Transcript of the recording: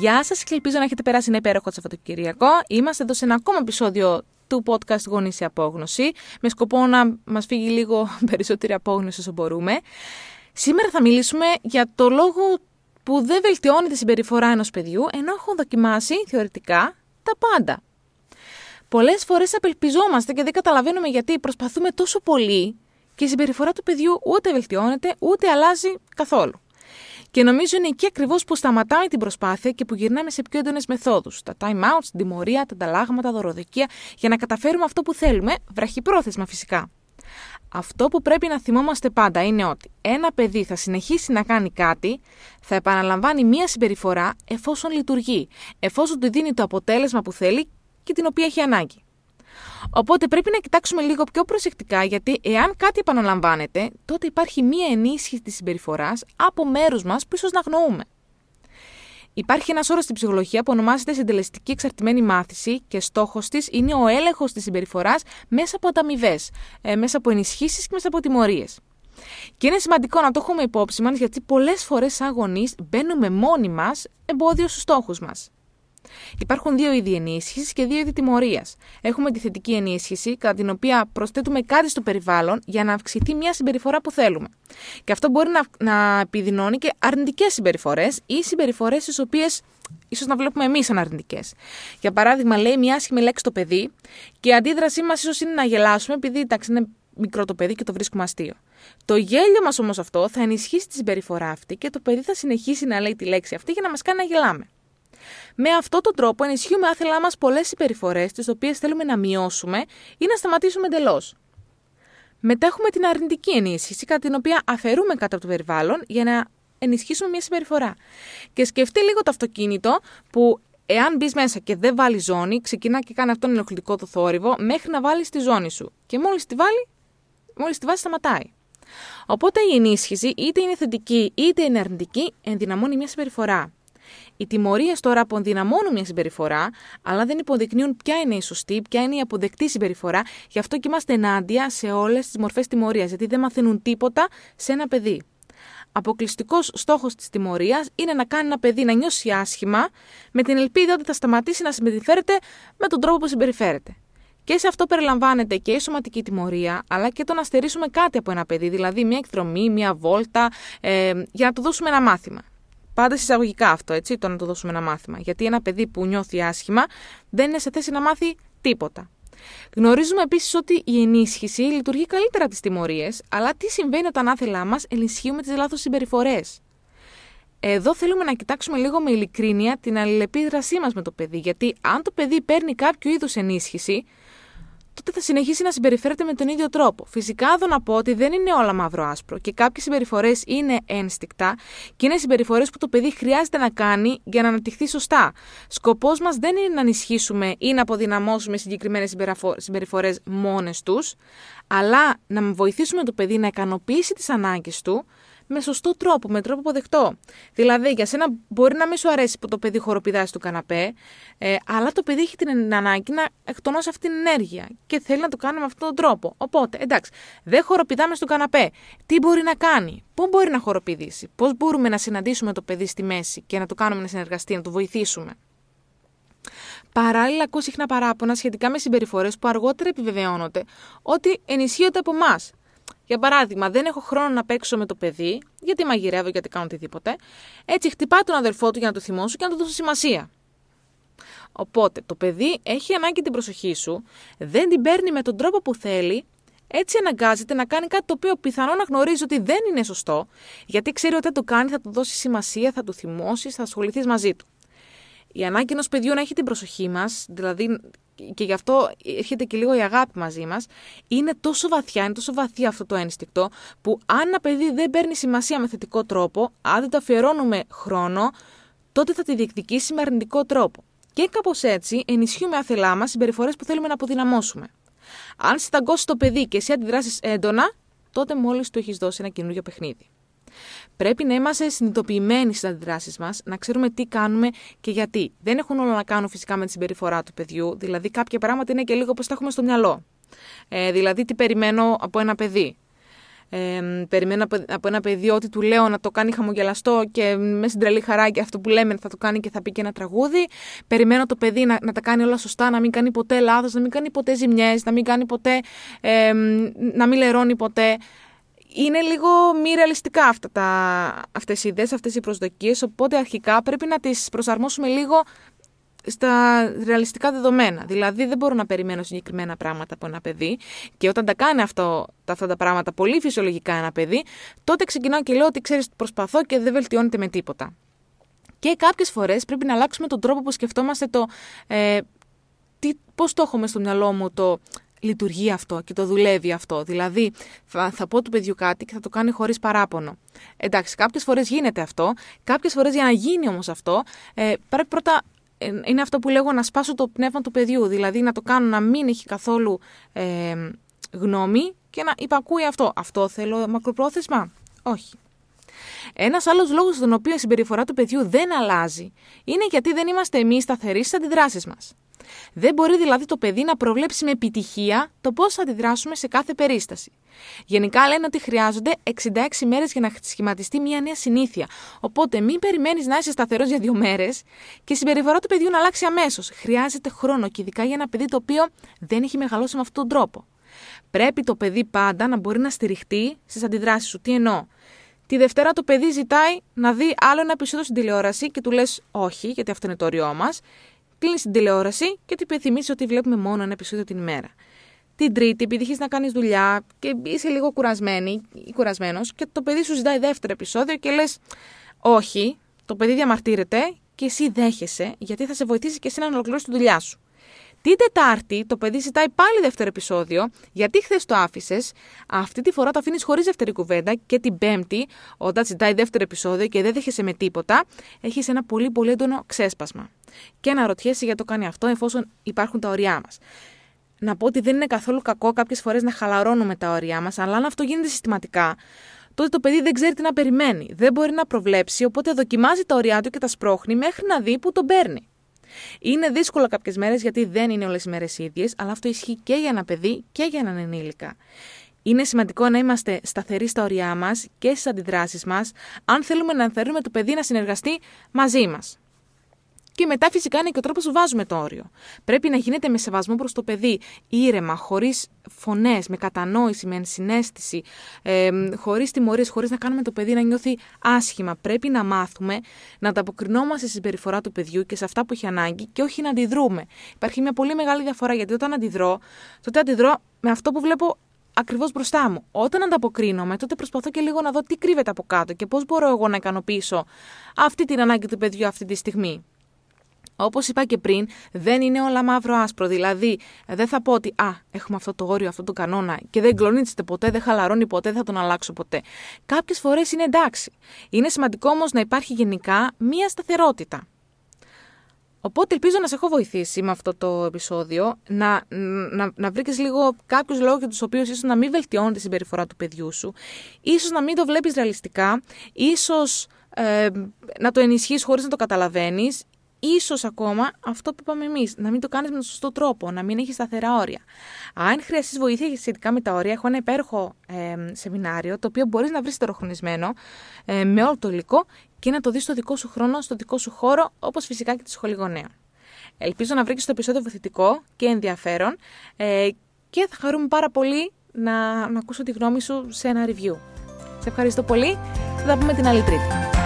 Γεια σας και ελπίζω να έχετε περάσει ένα υπέροχο Σαββατοκυριακό. Είμαστε εδώ σε ένα ακόμα επεισόδιο του podcast Γονείς σε Απόγνωση, με σκοπό να μας φύγει λίγο περισσότερη απόγνωση όσο μπορούμε. Σήμερα θα μιλήσουμε για το λόγο που δεν βελτιώνει τη συμπεριφορά ενός παιδιού, ενώ έχω δοκιμάσει θεωρητικά τα πάντα. Πολλές φορές απελπιζόμαστε και δεν καταλαβαίνουμε γιατί προσπαθούμε τόσο πολύ και η συμπεριφορά του παιδιού ούτε βελτιώνεται ούτε αλλάζει καθόλου. Και νομίζω είναι εκεί ακριβώς που σταματάμε την προσπάθεια και που γυρνάμε σε πιο έντονες μεθόδους. Τα time outs, την τιμωρία, τα ανταλλάγματα, τα δωροδοκία, για να καταφέρουμε αυτό που θέλουμε, βραχυπρόθεσμα φυσικά. Αυτό που πρέπει να θυμόμαστε πάντα είναι ότι ένα παιδί θα συνεχίσει να κάνει κάτι, θα επαναλαμβάνει μία συμπεριφορά εφόσον λειτουργεί, εφόσον του δίνει το αποτέλεσμα που θέλει και την οποία έχει ανάγκη. Οπότε πρέπει να κοιτάξουμε λίγο πιο προσεκτικά γιατί εάν κάτι επαναλαμβάνεται, τότε υπάρχει μία ενίσχυση της συμπεριφοράς από μέρους μας που ίσως να γνωρούμε. Υπάρχει ένας όρος στην ψυχολογία που ονομάζεται συντελεστική εξαρτημένη μάθηση και στόχος της είναι ο έλεγχος της συμπεριφοράς μέσα από ανταμοιβές, ε, μέσα από ενισχύσεις και μέσα από τιμωρίες. Και είναι σημαντικό να το έχουμε υπόψη μας γιατί πολλές φορές, σαν γονείς, μπαίνουμε μόνοι μας εμπόδιο στους στόχους μας. Υπάρχουν δύο είδη ενίσχυσης και δύο είδη τιμωρίας. Έχουμε τη θετική ενίσχυση, κατά την οποία προσθέτουμε κάτι στο περιβάλλον για να αυξηθεί μια συμπεριφορά που θέλουμε. Και αυτό μπορεί να, να επιδεινώνει και αρνητικές συμπεριφορές ή συμπεριφορές τι οποίες ίσως να βλέπουμε εμείς σαν αρνητικές. Για παράδειγμα, λέει μια άσχημη λέξη το παιδί και η αντίδρασή μας ίσως είναι να γελάσουμε επειδή εντάξει, είναι μικρό το παιδί και το βρίσκουμε αστείο. Το γέλιο μας όμως αυτό θα ενισχύσει τη συμπεριφορά αυτή και το παιδί θα συνεχίσει να λέει τη λέξη αυτή για να μας κάνει να γελάμε. Με αυτόν τον τρόπο ενισχύουμε άθελά μας πολλές συμπεριφορές, τις οποίες θέλουμε να μειώσουμε ή να σταματήσουμε εντελώς. Μετά έχουμε την αρνητική ενίσχυση, κατά την οποία αφαιρούμε κάτι από το περιβάλλον για να ενισχύσουμε μια συμπεριφορά. Και σκεφτεί λίγο το αυτοκίνητο που εάν μπεις μέσα και δεν βάλεις ζώνη, ξεκινά και κάνει αυτόν τον ενοχλητικό το θόρυβο μέχρι να βάλεις τη ζώνη σου. Και μόλις τη βάλει, μόλις τη βάζεις, σταματάει. Οπότε η ενίσχυση, είτε είναι θετική είτε είναι αρνητική, ενδυναμώνει μια συμπεριφορά. Οι τιμωρίες τώρα αποδυναμώνουν μια συμπεριφορά, αλλά δεν υποδεικνύουν ποια είναι η σωστή, ποια είναι η αποδεκτή συμπεριφορά. Γι' αυτό και είμαστε ενάντια σε όλες τις μορφές τιμωρίας, γιατί δεν μαθαίνουν τίποτα σε ένα παιδί. Αποκλειστικός στόχος της τιμωρίας είναι να κάνει ένα παιδί να νιώσει άσχημα, με την ελπίδα ότι θα σταματήσει να συμπεριφέρεται με τον τρόπο που συμπεριφέρεται. Και σε αυτό περιλαμβάνεται και η σωματική τιμωρία, αλλά και το να στερήσουμε κάτι από ένα παιδί, δηλαδή μια εκδρομή, μια βόλτα, ε, για να του δώσουμε ένα μάθημα. Πάντα εισαγωγικά αυτό, έτσι, το να του δώσουμε ένα μάθημα. Γιατί ένα παιδί που νιώθει άσχημα δεν είναι σε θέση να μάθει τίποτα. Γνωρίζουμε επίσης ότι η ενίσχυση λειτουργεί καλύτερα από τις τιμωρίες, αλλά τι συμβαίνει όταν άθελά μας ενισχύουμε τις λάθος συμπεριφορές; Εδώ θέλουμε να κοιτάξουμε λίγο με ειλικρίνεια την αλληλεπίδρασή μας με το παιδί, γιατί αν το παιδί παίρνει κάποιο είδους ενίσχυση, τότε θα συνεχίσει να συμπεριφέρεται με τον ίδιο τρόπο. Φυσικά, εδώ να πω ότι δεν είναι όλα μαύρο-άσπρο και κάποιες συμπεριφορές είναι ένστικτα και είναι συμπεριφορές που το παιδί χρειάζεται να κάνει για να αναπτυχθεί σωστά. Σκοπός μας δεν είναι να ενισχύσουμε ή να αποδυναμώσουμε συγκεκριμένες συμπεριφορές μόνες τους, αλλά να βοηθήσουμε το παιδί να ικανοποιήσει τις ανάγκες του με σωστό τρόπο, με τρόπο αποδεκτό. Δηλαδή, για σένα μπορεί να μην σου αρέσει που το παιδί χοροπηδάει στο καναπέ, ε, αλλά το παιδί έχει την ανάγκη να εκτονώσει αυτή την ενέργεια και θέλει να το κάνει με αυτόν τον τρόπο. Οπότε, εντάξει, δεν χοροπηδάμε στο καναπέ. Τι μπορεί να κάνει, πού μπορεί να χοροπηδήσει, πώς μπορούμε να συναντήσουμε το παιδί στη μέση και να το κάνουμε να συνεργαστεί, να το βοηθήσουμε. Παράλληλα, ακούω συχνά παράπονα σχετικά με συμπεριφορές που αργότερα επιβεβαιώνονται ότι ενισχύονται από εμάς. Για παράδειγμα, δεν έχω χρόνο να παίξω με το παιδί, γιατί μαγειρεύω, γιατί κάνω οτιδήποτε. Έτσι, χτυπά τον αδερφό του για να το θυμώσω και να του δώσω σημασία. Οπότε, το παιδί έχει ανάγκη την προσοχή σου, δεν την παίρνει με τον τρόπο που θέλει, έτσι αναγκάζεται να κάνει κάτι το οποίο πιθανόν να γνωρίζει ότι δεν είναι σωστό, γιατί ξέρει ότι αν το κάνει θα του δώσει σημασία, θα του θυμώσεις, θα ασχοληθείς μαζί του. Η ανάγκη ενός παιδιού να έχει την προσοχή μας, δηλαδή και γι' αυτό έρχεται και λίγο η αγάπη μαζί μας, είναι τόσο βαθιά, είναι τόσο βαθύ αυτό το ένστικτο, που αν ένα παιδί δεν παίρνει σημασία με θετικό τρόπο, αν δεν το αφιερώνουμε χρόνο, τότε θα τη διεκδικήσει με αρνητικό τρόπο. Και κάπως έτσι ενισχύουμε αθελά μας συμπεριφορές που θέλουμε να αποδυναμώσουμε. Αν συνταγκώσεις το παιδί και εσύ αντιδράσεις έντονα, τότε μόλις του έχεις δώσει ένα καινούριο παιχνίδι. Πρέπει να είμαστε συνειδητοποιημένοι στις αντιδράσεις μας, να ξέρουμε τι κάνουμε και γιατί. Δεν έχουν όλα να κάνουν φυσικά με τη συμπεριφορά του παιδιού, δηλαδή κάποια πράγματα είναι και λίγο όπως τα έχουμε στο μυαλό. Ε, δηλαδή, τι περιμένω από ένα παιδί. ε, περιμένω από ένα παιδί ότι του λέω να το κάνει χαμογελαστό και με στην τρελή χαρά και αυτό που λέμε θα το κάνει και θα πει και ένα τραγούδι. Περιμένω το παιδί να, να τα κάνει όλα σωστά, να μην κάνει ποτέ λάθος, να μην κάνει ποτέ ζημιές, να μην κάνει ποτέ, ε, να μην λερώνει ποτέ είναι λίγο μη ρεαλιστικά αυτά τα, αυτές οι ιδέες, αυτές οι προσδοκίες, οπότε αρχικά πρέπει να τις προσαρμόσουμε λίγο στα ρεαλιστικά δεδομένα. Δηλαδή δεν μπορώ να περιμένω συγκεκριμένα πράγματα από ένα παιδί και όταν τα κάνει αυτό, αυτά τα πράγματα πολύ φυσιολογικά ένα παιδί, τότε ξεκινάω και λέω ότι ξέρεις προσπαθώ και δεν βελτιώνεται με τίποτα. Και κάποιες φορές πρέπει να αλλάξουμε τον τρόπο που σκεφτόμαστε το ε, τι, πώς το έχουμε στο μυαλό μου το λειτουργεί αυτό και το δουλεύει αυτό. Δηλαδή, θα, θα πω του παιδιού κάτι και θα το κάνει χωρίς παράπονο. Εντάξει, κάποιες φορές γίνεται αυτό. Κάποιες φορές για να γίνει όμως αυτό, ε, πρέπει πρώτα. Ε, είναι αυτό που λέγω να σπάσω το πνεύμα του παιδιού. Δηλαδή, να το κάνω να μην έχει καθόλου ε, γνώμη και να υπακούει αυτό. Αυτό θέλω μακροπρόθεσμα; Όχι. Ένας άλλος λόγος στον οποίο η συμπεριφορά του παιδιού δεν αλλάζει είναι γιατί δεν είμαστε εμείς σταθεροί στις αντιδράσεις μας. Δεν μπορεί δηλαδή το παιδί να προβλέψει με επιτυχία το πώς θα αντιδράσουμε σε κάθε περίσταση. Γενικά λένε ότι χρειάζονται 66 μέρες για να σχηματιστεί μια νέα συνήθεια. Οπότε μην περιμένεις να είσαι σταθερός για δύο μέρες και η συμπεριφορά του παιδιού να αλλάξει αμέσως. Χρειάζεται χρόνο και ειδικά για ένα παιδί το οποίο δεν έχει μεγαλώσει με αυτόν τον τρόπο. Πρέπει το παιδί πάντα να μπορεί να στηριχτεί στις αντιδράσεις σου. Τι εννοώ; Τη Δευτέρα το παιδί ζητάει να δει άλλο ένα επεισόδιο στην τηλεόραση και του λες όχι, γιατί αυτό είναι το όριό μας κλείνει την τηλεόραση και του υπενθυμίσει ότι βλέπουμε μόνο ένα επεισόδιο την ημέρα. Την Τρίτη, επειδή έχει να κάνεις δουλειά και είσαι λίγο κουρασμένη ή κουρασμένος, και το παιδί σου ζητάει δεύτερο επεισόδιο και λες: Όχι, το παιδί διαμαρτύρεται και εσύ δέχεσαι, γιατί θα σε βοηθήσει και εσύ να ολοκληρώσεις τη δουλειά σου. Την Τετάρτη το παιδί ζητάει πάλι δεύτερο επεισόδιο, γιατί χθες το άφησες. Αυτή τη φορά το αφήνεις χωρίς δεύτερη κουβέντα. Και την Πέμπτη, όταν ζητάει δεύτερο επεισόδιο και δεν δέχεσαι με τίποτα, έχεις ένα πολύ πολύ έντονο ξέσπασμα. Και αναρωτιέσαι γιατί το κάνει αυτό, εφόσον υπάρχουν τα ωριά μας. Να πω ότι δεν είναι καθόλου κακό κάποιες φορές να χαλαρώνουμε τα ωριά μας, αλλά αν αυτό γίνεται συστηματικά, τότε το παιδί δεν ξέρει τι να περιμένει. Δεν μπορεί να προβλέψει, οπότε δοκιμάζει τα ωριά του και τα σπρώχνει μέχρι να δει που τον παίρνει. Είναι δύσκολο κάποιες μέρες γιατί δεν είναι όλες οι μέρες ίδιες, αλλά αυτό ισχύει και για ένα παιδί και για έναν ενήλικα. Είναι σημαντικό να είμαστε σταθεροί στα ωριά μας και στις αντιδράσεις μας, αν θέλουμε να ενθαρρύνουμε το παιδί να συνεργαστεί μαζί μας. Και μετά φυσικά είναι και ο τρόπος που βάζουμε το όριο. Πρέπει να γίνεται με σεβασμό προς το παιδί, ήρεμα, χωρίς φωνές, με κατανόηση, με ενσυναίσθηση, ε, χωρίς τιμωρίες, χωρίς να κάνουμε το παιδί να νιώθει άσχημα. Πρέπει να μάθουμε να ανταποκρινόμαστε στη συμπεριφορά του παιδιού και σε αυτά που έχει ανάγκη και όχι να αντιδρούμε. Υπάρχει μια πολύ μεγάλη διαφορά γιατί όταν αντιδρώ, τότε αντιδρώ με αυτό που βλέπω ακριβώς μπροστά μου. Όταν ανταποκρίνομαι, τότε προσπαθώ και λίγο να δω τι κρύβεται από κάτω και πώς μπορώ εγώ να ικανοποιήσω αυτή την ανάγκη του παιδιού αυτή τη στιγμή. Όπως είπα και πριν, δεν είναι όλα μαύρο-άσπρο. Δηλαδή, δεν θα πω ότι Α, έχουμε αυτό το όριο, αυτό το κανόνα και δεν κλονίζεται ποτέ, δεν χαλαρώνει ποτέ, δεν θα τον αλλάξω ποτέ. Κάποιες φορές είναι εντάξει. Είναι σημαντικό όμως να υπάρχει γενικά μία σταθερότητα. Οπότε ελπίζω να σε έχω βοηθήσει με αυτό το επεισόδιο, να, να, να βρει λίγο κάποιους λόγους για τους οποίους ίσως να μην βελτιώνει τη συμπεριφορά του παιδιού σου, ίσως να μην το βλέπεις ρεαλιστικά, ίσως ε, να το ενισχύει χωρίς να το καταλαβαίνεις, ίσως ακόμα αυτό που είπαμε εμείς, να μην το κάνεις με τον σωστό τρόπο, να μην έχεις σταθερά όρια. Αν χρειαστείς βοήθεια σχετικά με τα όρια, έχω ένα υπέροχο ε, σεμινάριο, το οποίο μπορείς να βρεις τεροχρονισμένο ε, με όλο το υλικό και να το δεις στο δικό σου χρόνο, στο δικό σου χώρο, όπως φυσικά και τη σχολή γονέων. Ελπίζω να βρεις το επεισόδιο βοηθητικό και ενδιαφέρον ε, και θα χαρούμε πάρα πολύ να, να ακούσω τη γνώμη σου σε ένα review. Σε ευχαριστώ πολύ. Θα τα πούμε την άλλη Τρίτη.